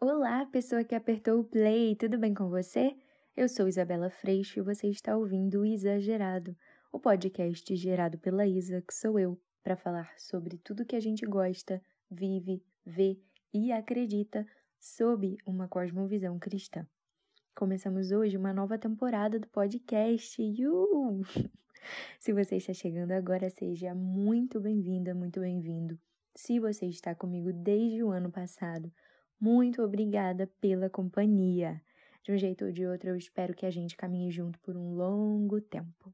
Olá, pessoa que apertou o play, tudo bem com você? Eu sou Isabela Freixo e você está ouvindo o Exagerado, o podcast gerado pela Isa, que sou eu, para falar sobre tudo que a gente gosta, vive, vê e acredita sob uma cosmovisão cristã. Começamos hoje uma nova temporada do podcast. Yuhu! Se você está chegando agora, seja muito bem-vinda, muito bem-vindo. Se você está comigo desde o ano passado, muito obrigada pela companhia. De um jeito ou de outro, eu espero que a gente caminhe junto por um longo tempo.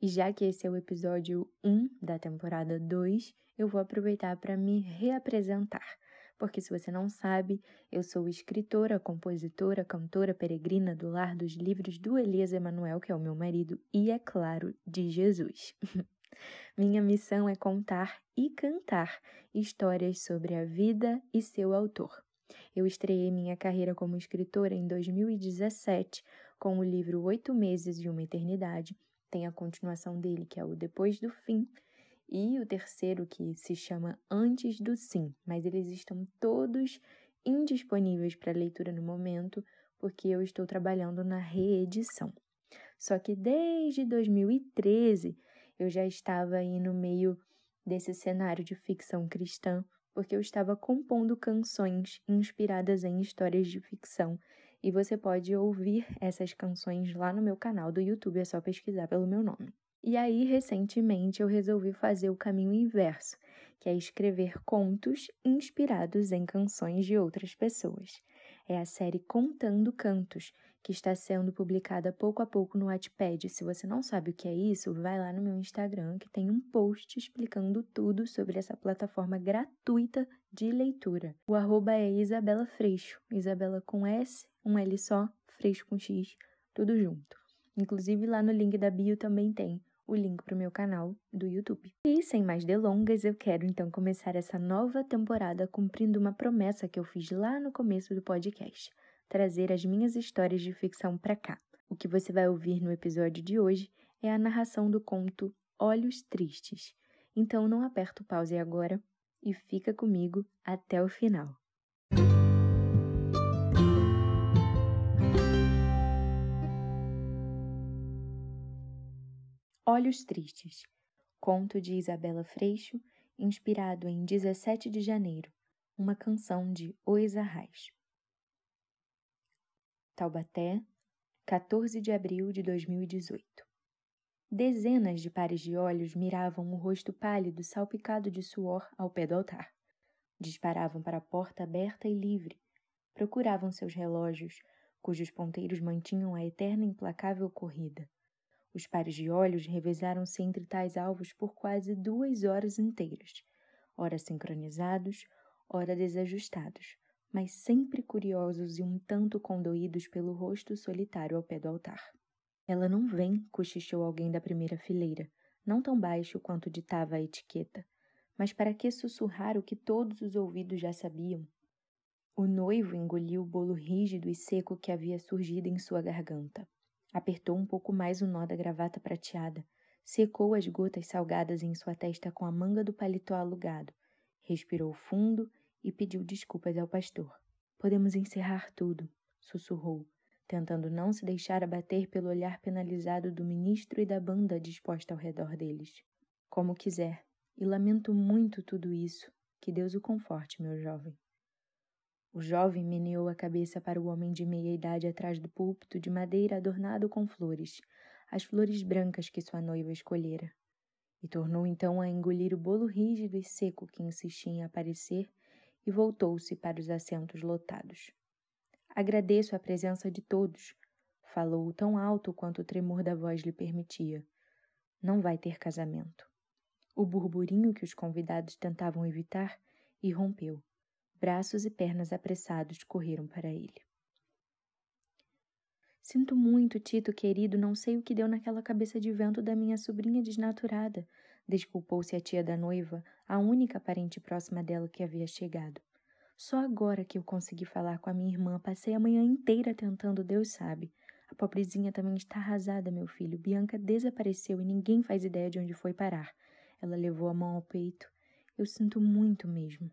E já que esse é o episódio 1 da temporada 2, eu vou aproveitar para me reapresentar. Porque se você não sabe, eu sou escritora, compositora, cantora peregrina do lar dos livros do Elias Emanuel, que é o meu marido, e é claro, de Jesus. Minha missão é contar e cantar histórias sobre a vida e seu autor. Eu estreiei minha carreira como escritora em 2017 com o livro Oito Meses e uma Eternidade. Tem a continuação dele, que é o Depois do Fim, e o terceiro, que se chama Antes do Sim, mas eles estão todos indisponíveis para leitura no momento, porque eu estou trabalhando na reedição. Só que desde 2013 eu já estava aí no meio desse cenário de ficção cristã, porque eu estava compondo canções inspiradas em histórias de ficção. E você pode ouvir essas canções lá no meu canal do YouTube, é só pesquisar pelo meu nome. E aí, recentemente, eu resolvi fazer o caminho inverso, que é escrever contos inspirados em canções de outras pessoas. É a série Contando Cantos, que está sendo publicada pouco a pouco no Wattpad. Se você não sabe o que é isso, vai lá no meu Instagram que tem um post explicando tudo sobre essa plataforma gratuita de leitura. O arroba é Isabela Freixo, Isabela com S, um L só, Freixo com X, tudo junto. Inclusive lá no link da bio também tem o link para o meu canal do YouTube. E sem mais delongas, eu quero então começar essa nova temporada cumprindo uma promessa que eu fiz lá no começo do podcast trazer as minhas histórias de ficção para cá. O que você vai ouvir no episódio de hoje é a narração do conto Olhos Tristes. Então não aperta o pause agora e fica comigo até o final. Olhos Tristes, conto de Isabela Freixo, inspirado em 17 de janeiro, uma canção de Ois Arraes. Taubaté, 14 de abril de 2018. Dezenas de pares de olhos miravam o rosto pálido salpicado de suor ao pé do altar. Disparavam para a porta aberta e livre. Procuravam seus relógios, cujos ponteiros mantinham a eterna implacável corrida. Os pares de olhos revezaram-se entre tais alvos por quase duas horas inteiras, ora sincronizados, ora desajustados, mas sempre curiosos e um tanto condoídos pelo rosto solitário ao pé do altar. Ela não vem, cochichou alguém da primeira fileira, não tão baixo quanto ditava a etiqueta. Mas para que sussurrar o que todos os ouvidos já sabiam? O noivo engoliu o bolo rígido e seco que havia surgido em sua garganta. Apertou um pouco mais o nó da gravata prateada, secou as gotas salgadas em sua testa com a manga do paletó alugado, respirou fundo e pediu desculpas ao pastor. Podemos encerrar tudo, sussurrou, tentando não se deixar abater pelo olhar penalizado do ministro e da banda disposta ao redor deles. Como quiser, e lamento muito tudo isso. Que Deus o conforte, meu jovem. O jovem meneou a cabeça para o homem de meia idade atrás do púlpito de madeira adornado com flores, as flores brancas que sua noiva escolhera. E tornou então a engolir o bolo rígido e seco que insistia em aparecer e voltou-se para os assentos lotados. Agradeço a presença de todos, falou tão alto quanto o tremor da voz lhe permitia. Não vai ter casamento. O burburinho que os convidados tentavam evitar irrompeu. Braços e pernas apressados correram para ele. Sinto muito, Tito querido, não sei o que deu naquela cabeça de vento da minha sobrinha desnaturada. Desculpou-se a tia da noiva, a única parente próxima dela que havia chegado. Só agora que eu consegui falar com a minha irmã, passei a manhã inteira tentando, Deus sabe. A pobrezinha também está arrasada, meu filho. Bianca desapareceu e ninguém faz ideia de onde foi parar. Ela levou a mão ao peito. Eu sinto muito mesmo.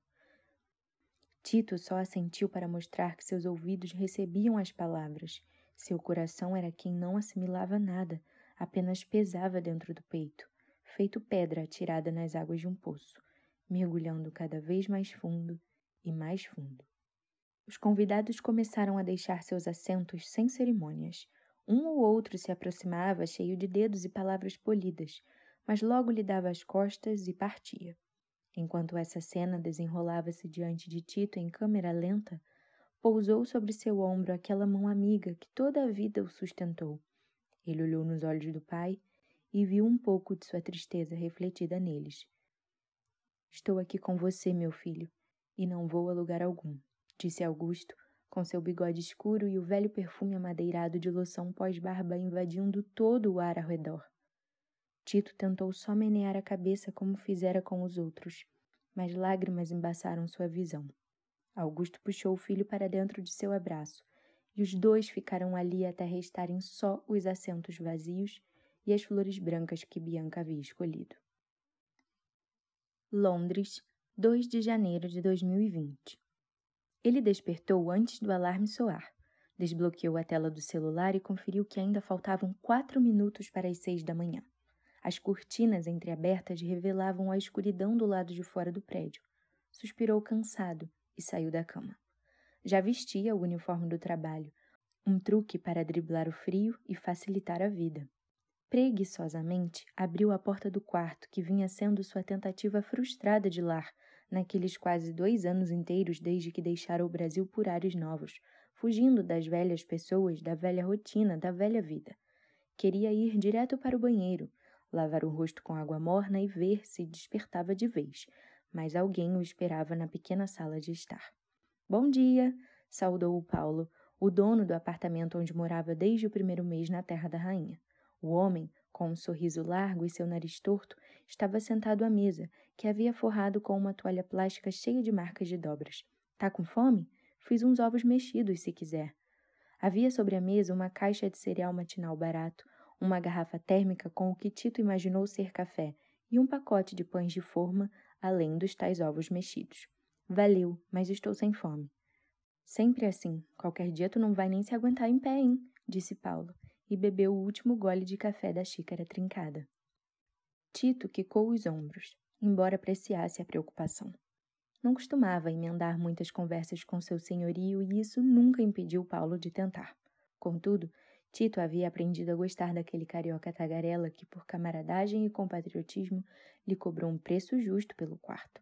Tito só assentiu para mostrar que seus ouvidos recebiam as palavras. Seu coração era quem não assimilava nada, apenas pesava dentro do peito, feito pedra atirada nas águas de um poço, mergulhando cada vez mais fundo e mais fundo. Os convidados começaram a deixar seus assentos sem cerimônias. Um ou outro se aproximava cheio de dedos e palavras polidas, mas logo lhe dava as costas e partia. Enquanto essa cena desenrolava-se diante de Tito em câmera lenta, pousou sobre seu ombro aquela mão amiga que toda a vida o sustentou. Ele olhou nos olhos do pai e viu um pouco de sua tristeza refletida neles. Estou aqui com você, meu filho, e não vou a lugar algum, disse Augusto, com seu bigode escuro e o velho perfume amadeirado de loção pós-barba invadindo todo o ar ao redor. Tito tentou só menear a cabeça como fizera com os outros, mas lágrimas embaçaram sua visão. Augusto puxou o filho para dentro de seu abraço, e os dois ficaram ali até restarem só os assentos vazios e as flores brancas que Bianca havia escolhido. Londres, 2 de janeiro de 2020. Ele despertou antes do alarme soar, desbloqueou a tela do celular e conferiu que ainda faltavam quatro minutos para as seis da manhã. As cortinas entreabertas revelavam a escuridão do lado de fora do prédio. Suspirou cansado e saiu da cama. Já vestia o uniforme do trabalho, um truque para driblar o frio e facilitar a vida. Preguiçosamente, abriu a porta do quarto que vinha sendo sua tentativa frustrada de lar naqueles quase dois anos inteiros desde que deixara o Brasil por ares novos, fugindo das velhas pessoas, da velha rotina, da velha vida. Queria ir direto para o banheiro, lavar o rosto com água morna e ver se despertava de vez, mas alguém o esperava na pequena sala de estar. Bom dia! saudou o Paulo, o dono do apartamento onde morava desde o primeiro mês na Terra da Rainha. O homem, com um sorriso largo e seu nariz torto, estava sentado à mesa, que havia forrado com uma toalha plástica cheia de marcas de dobras. Tá com fome? Fiz uns ovos mexidos, se quiser. Havia sobre a mesa uma caixa de cereal matinal barato, uma garrafa térmica com o que Tito imaginou ser café e um pacote de pães de forma, além dos tais ovos mexidos. Valeu, mas estou sem fome. Sempre assim, qualquer dia tu não vai nem se aguentar em pé, hein? disse Paulo, e bebeu o último gole de café da xícara trincada. Tito quicou os ombros, embora apreciasse a preocupação. Não costumava emendar muitas conversas com seu senhorio e isso nunca impediu Paulo de tentar. Contudo, Tito havia aprendido a gostar daquele carioca tagarela que, por camaradagem e compatriotismo, lhe cobrou um preço justo pelo quarto.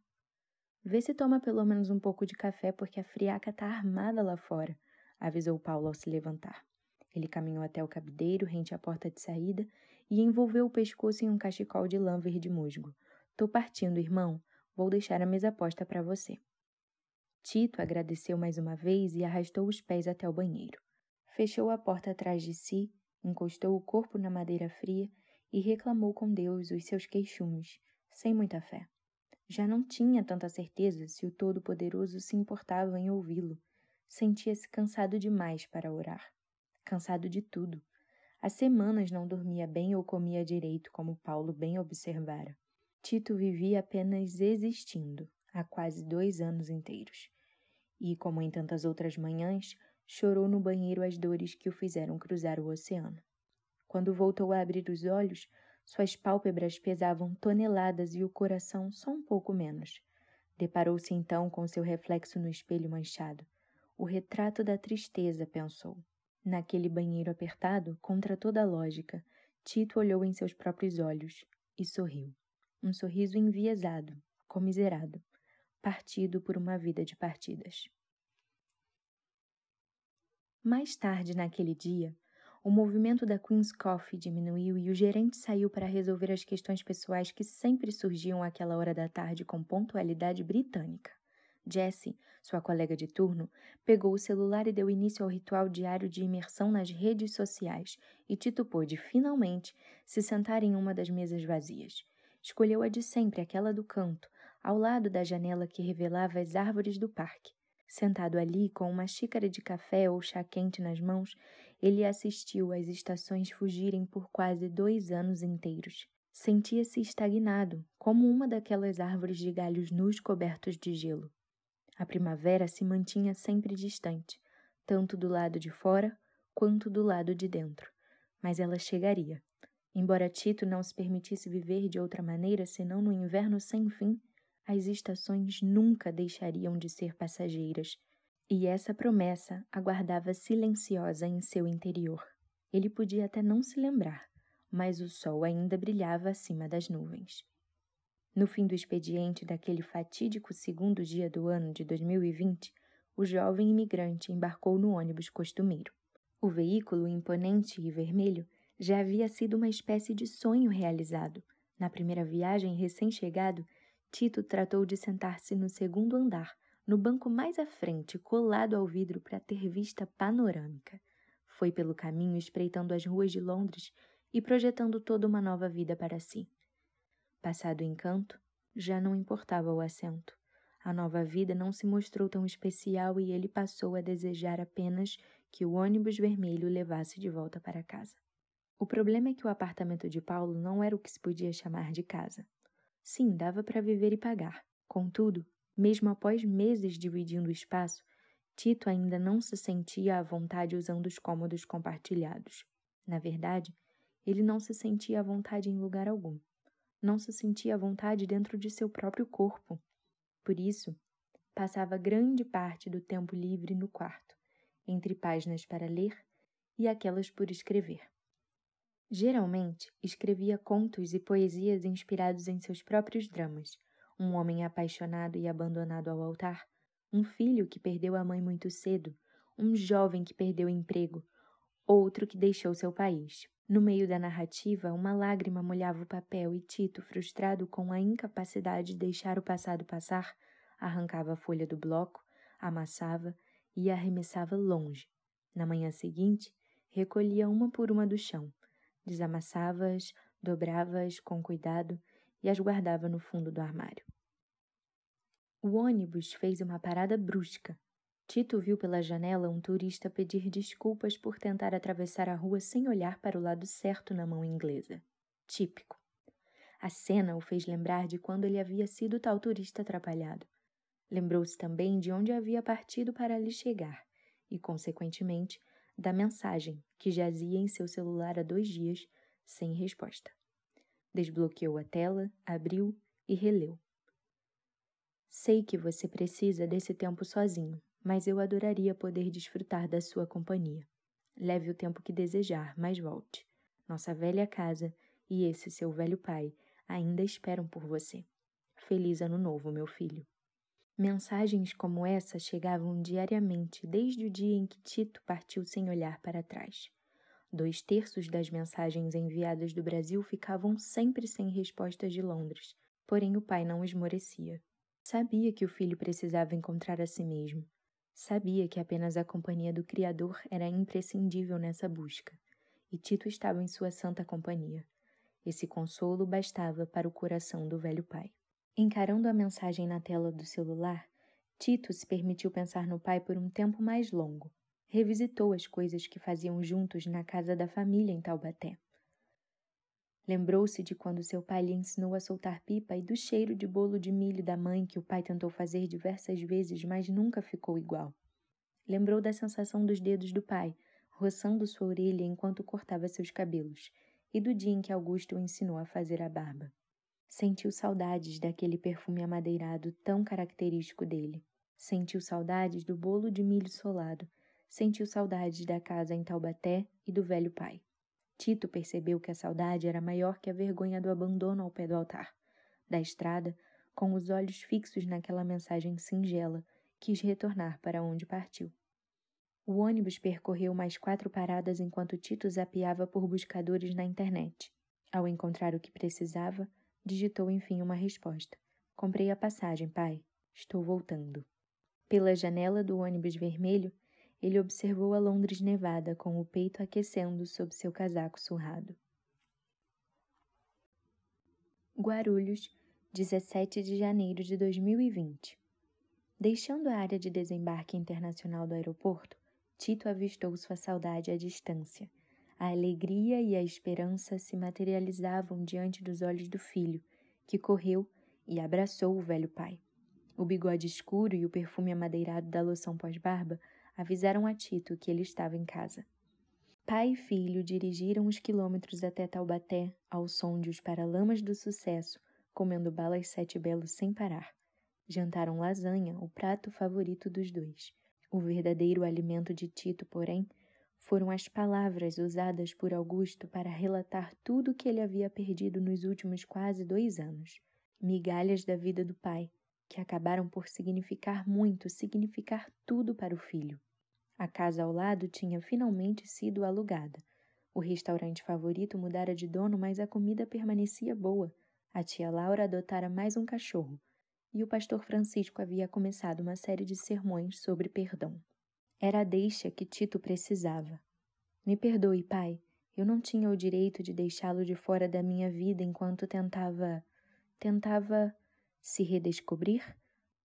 Vê se toma pelo menos um pouco de café, porque a friaca tá armada lá fora, avisou Paulo ao se levantar. Ele caminhou até o cabideiro, rente à porta de saída, e envolveu o pescoço em um cachecol de lã verde musgo. Tô partindo, irmão. Vou deixar a mesa posta para você. Tito agradeceu mais uma vez e arrastou os pés até o banheiro. Fechou a porta atrás de si, encostou o corpo na madeira fria e reclamou com Deus os seus queixumes, sem muita fé. Já não tinha tanta certeza se o Todo-Poderoso se importava em ouvi-lo. Sentia-se cansado demais para orar. Cansado de tudo. Há semanas não dormia bem ou comia direito, como Paulo bem observara. Tito vivia apenas existindo, há quase dois anos inteiros. E, como em tantas outras manhãs, chorou no banheiro as dores que o fizeram cruzar o oceano. Quando voltou a abrir os olhos, suas pálpebras pesavam toneladas e o coração só um pouco menos. Deparou-se então com seu reflexo no espelho manchado. O retrato da tristeza, pensou. Naquele banheiro apertado, contra toda a lógica, Tito olhou em seus próprios olhos e sorriu. Um sorriso enviesado, comiserado, partido por uma vida de partidas. Mais tarde naquele dia, o movimento da Queen's Coffee diminuiu e o gerente saiu para resolver as questões pessoais que sempre surgiam àquela hora da tarde com pontualidade britânica. Jessie, sua colega de turno, pegou o celular e deu início ao ritual diário de imersão nas redes sociais, e Tito pôde, finalmente, se sentar em uma das mesas vazias. Escolheu a de sempre, aquela do canto, ao lado da janela que revelava as árvores do parque. Sentado ali, com uma xícara de café ou chá quente nas mãos, ele assistiu às estações fugirem por quase dois anos inteiros. Sentia-se estagnado, como uma daquelas árvores de galhos nus cobertos de gelo. A primavera se mantinha sempre distante, tanto do lado de fora quanto do lado de dentro, mas ela chegaria. Embora Tito não se permitisse viver de outra maneira senão no inverno sem fim, as estações nunca deixariam de ser passageiras, e essa promessa aguardava silenciosa em seu interior. Ele podia até não se lembrar, mas o sol ainda brilhava acima das nuvens. No fim do expediente daquele fatídico segundo dia do ano de 2020, o jovem imigrante embarcou no ônibus costumeiro. O veículo imponente e vermelho já havia sido uma espécie de sonho realizado. Na primeira viagem recém-chegado, Tito tratou de sentar-se no segundo andar, no banco mais à frente, colado ao vidro para ter vista panorâmica. Foi pelo caminho espreitando as ruas de Londres e projetando toda uma nova vida para si. Passado o encanto, já não importava o assento. A nova vida não se mostrou tão especial e ele passou a desejar apenas que o ônibus vermelho levasse de volta para casa. O problema é que o apartamento de Paulo não era o que se podia chamar de casa. Sim, dava para viver e pagar. Contudo, mesmo após meses dividindo o espaço, Tito ainda não se sentia à vontade usando os cômodos compartilhados. Na verdade, ele não se sentia à vontade em lugar algum. Não se sentia à vontade dentro de seu próprio corpo. Por isso, passava grande parte do tempo livre no quarto, entre páginas para ler e aquelas por escrever. Geralmente, escrevia contos e poesias inspirados em seus próprios dramas. Um homem apaixonado e abandonado ao altar, um filho que perdeu a mãe muito cedo, um jovem que perdeu emprego, outro que deixou seu país. No meio da narrativa, uma lágrima molhava o papel e Tito, frustrado com a incapacidade de deixar o passado passar, arrancava a folha do bloco, amassava e arremessava longe. Na manhã seguinte, recolhia uma por uma do chão, desamassava-as, dobrava-as com cuidado e as guardava no fundo do armário. O ônibus fez uma parada brusca Tito viu pela janela um turista pedir desculpas por tentar atravessar a rua sem olhar para o lado certo na mão inglesa. Típico. A cena o fez lembrar de quando ele havia sido tal turista atrapalhado. Lembrou-se também de onde havia partido para ali chegar e, consequentemente, da mensagem que jazia em seu celular há dois dias sem resposta. Desbloqueou a tela, abriu e releu. Sei que você precisa desse tempo sozinho, mas eu adoraria poder desfrutar da sua companhia. Leve o tempo que desejar, mas volte. Nossa velha casa e esse seu velho pai ainda esperam por você. Feliz Ano Novo, meu filho. Mensagens como essa chegavam diariamente desde o dia em que Tito partiu sem olhar para trás. Dois terços das mensagens enviadas do Brasil ficavam sempre sem respostas de Londres, porém o pai não esmorecia. Sabia que o filho precisava encontrar a si mesmo, Sabia que apenas a companhia do Criador era imprescindível nessa busca, e Tito estava em sua santa companhia. Esse consolo bastava para o coração do velho pai. Encarando a mensagem na tela do celular, Tito se permitiu pensar no pai por um tempo mais longo. Revisitou as coisas que faziam juntos na casa da família em Taubaté. Lembrou-se de quando seu pai lhe ensinou a soltar pipa e do cheiro de bolo de milho da mãe que o pai tentou fazer diversas vezes, mas nunca ficou igual. Lembrou da sensação dos dedos do pai, roçando sua orelha enquanto cortava seus cabelos, e do dia em que Augusto o ensinou a fazer a barba. Sentiu saudades daquele perfume amadeirado tão característico dele. Sentiu saudades do bolo de milho solado. Sentiu saudades da casa em Taubaté e do velho pai. Tito percebeu que a saudade era maior que a vergonha do abandono ao pé do altar. Da estrada, com os olhos fixos naquela mensagem singela, quis retornar para onde partiu. O ônibus percorreu mais quatro paradas enquanto Tito zapeava por buscadores na internet. Ao encontrar o que precisava, digitou enfim uma resposta. Comprei a passagem, pai. Estou voltando. Pela janela do ônibus vermelho, ele observou a Londres nevada com o peito aquecendo sob seu casaco surrado. Guarulhos, 17 de janeiro de 2020. Deixando a área de desembarque internacional do aeroporto, Tito avistou sua saudade à distância. A alegria e a esperança se materializavam diante dos olhos do filho, que correu e abraçou o velho pai. O bigode escuro e o perfume amadeirado da loção pós-barba avisaram a Tito que ele estava em casa. Pai e filho dirigiram os quilômetros até Taubaté ao som de os paralamas do sucesso, comendo balas sete belos sem parar. Jantaram lasanha, o prato favorito dos dois. O verdadeiro alimento de Tito, porém, foram as palavras usadas por Augusto para relatar tudo o que ele havia perdido nos últimos quase dois anos. Migalhas da vida do pai, que acabaram por significar muito, significar tudo para o filho. A casa ao lado tinha finalmente sido alugada. O restaurante favorito mudara de dono, mas a comida permanecia boa. A tia Laura adotara mais um cachorro. E o pastor Francisco havia começado uma série de sermões sobre perdão. Era a deixa que Tito precisava. Me perdoe, pai. Eu não tinha o direito de deixá-lo de fora da minha vida enquanto tentava. tentava. se redescobrir?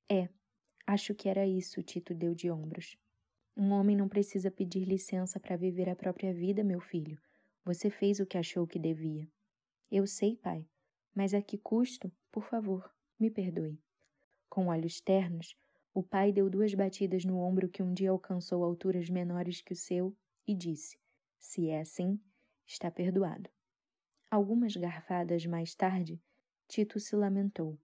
É, acho que era isso, Tito deu de ombros. Um homem não precisa pedir licença para viver a própria vida, meu filho. Você fez o que achou que devia. Eu sei, pai, mas a que custo? Por favor, me perdoe. Com olhos ternos, o pai deu duas batidas no ombro que um dia alcançou alturas menores que o seu e disse: Se é assim, está perdoado. Algumas garfadas mais tarde, Tito se lamentou.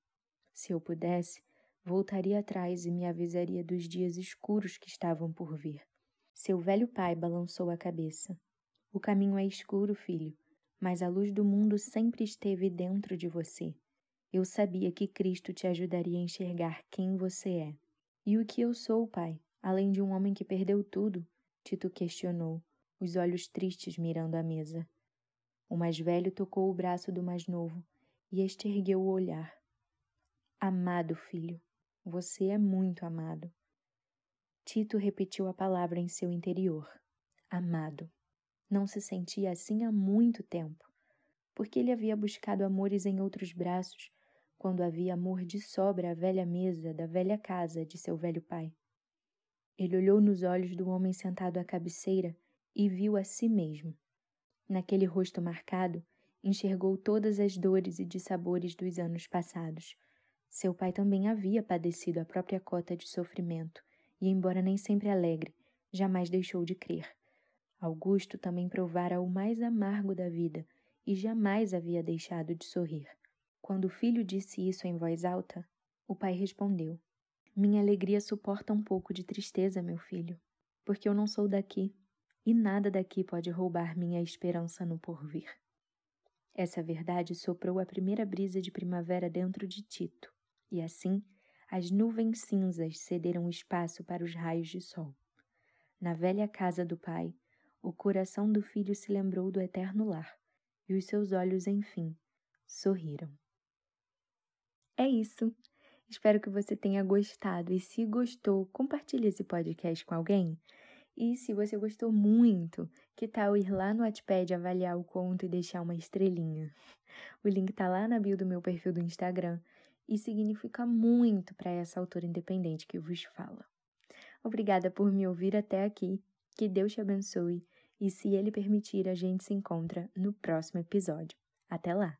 Se eu pudesse, voltaria atrás e me avisaria dos dias escuros que estavam por vir. Seu velho pai balançou a cabeça. O caminho é escuro, filho, mas a luz do mundo sempre esteve dentro de você. Eu sabia que Cristo te ajudaria a enxergar quem você é. E o que eu sou, pai, além de um homem que perdeu tudo? Tito questionou, os olhos tristes mirando a mesa. O mais velho tocou o braço do mais novo e este ergueu o olhar. Amado filho, você é muito amado. Tito repetiu a palavra em seu interior. Amado. Não se sentia assim há muito tempo, porque ele havia buscado amores em outros braços, quando havia amor de sobra à velha mesa da velha casa de seu velho pai. Ele olhou nos olhos do homem sentado à cabeceira e viu a si mesmo. Naquele rosto marcado, enxergou todas as dores e dissabores dos anos passados seu pai também havia padecido a própria cota de sofrimento, e, embora nem sempre alegre, jamais deixou de crer. Augusto também provara o mais amargo da vida e jamais havia deixado de sorrir. Quando o filho disse isso em voz alta, o pai respondeu: Minha alegria suporta um pouco de tristeza, meu filho, porque eu não sou daqui e nada daqui pode roubar minha esperança no porvir. Essa verdade soprou a primeira brisa de primavera dentro de Tito. E assim, as nuvens cinzas cederam espaço para os raios de sol. Na velha casa do pai, o coração do filho se lembrou do eterno lar, e os seus olhos, enfim, sorriram. É isso. Espero que você tenha gostado e se gostou, compartilhe esse podcast com alguém. E se você gostou muito, que tal ir lá no Wattpad avaliar o conto e deixar uma estrelinha? O link tá lá na bio do meu perfil do Instagram e significa muito para essa autora independente que vos fala. Obrigada por me ouvir até aqui. Que Deus te abençoe e, se Ele permitir, a gente se encontra no próximo episódio. Até lá!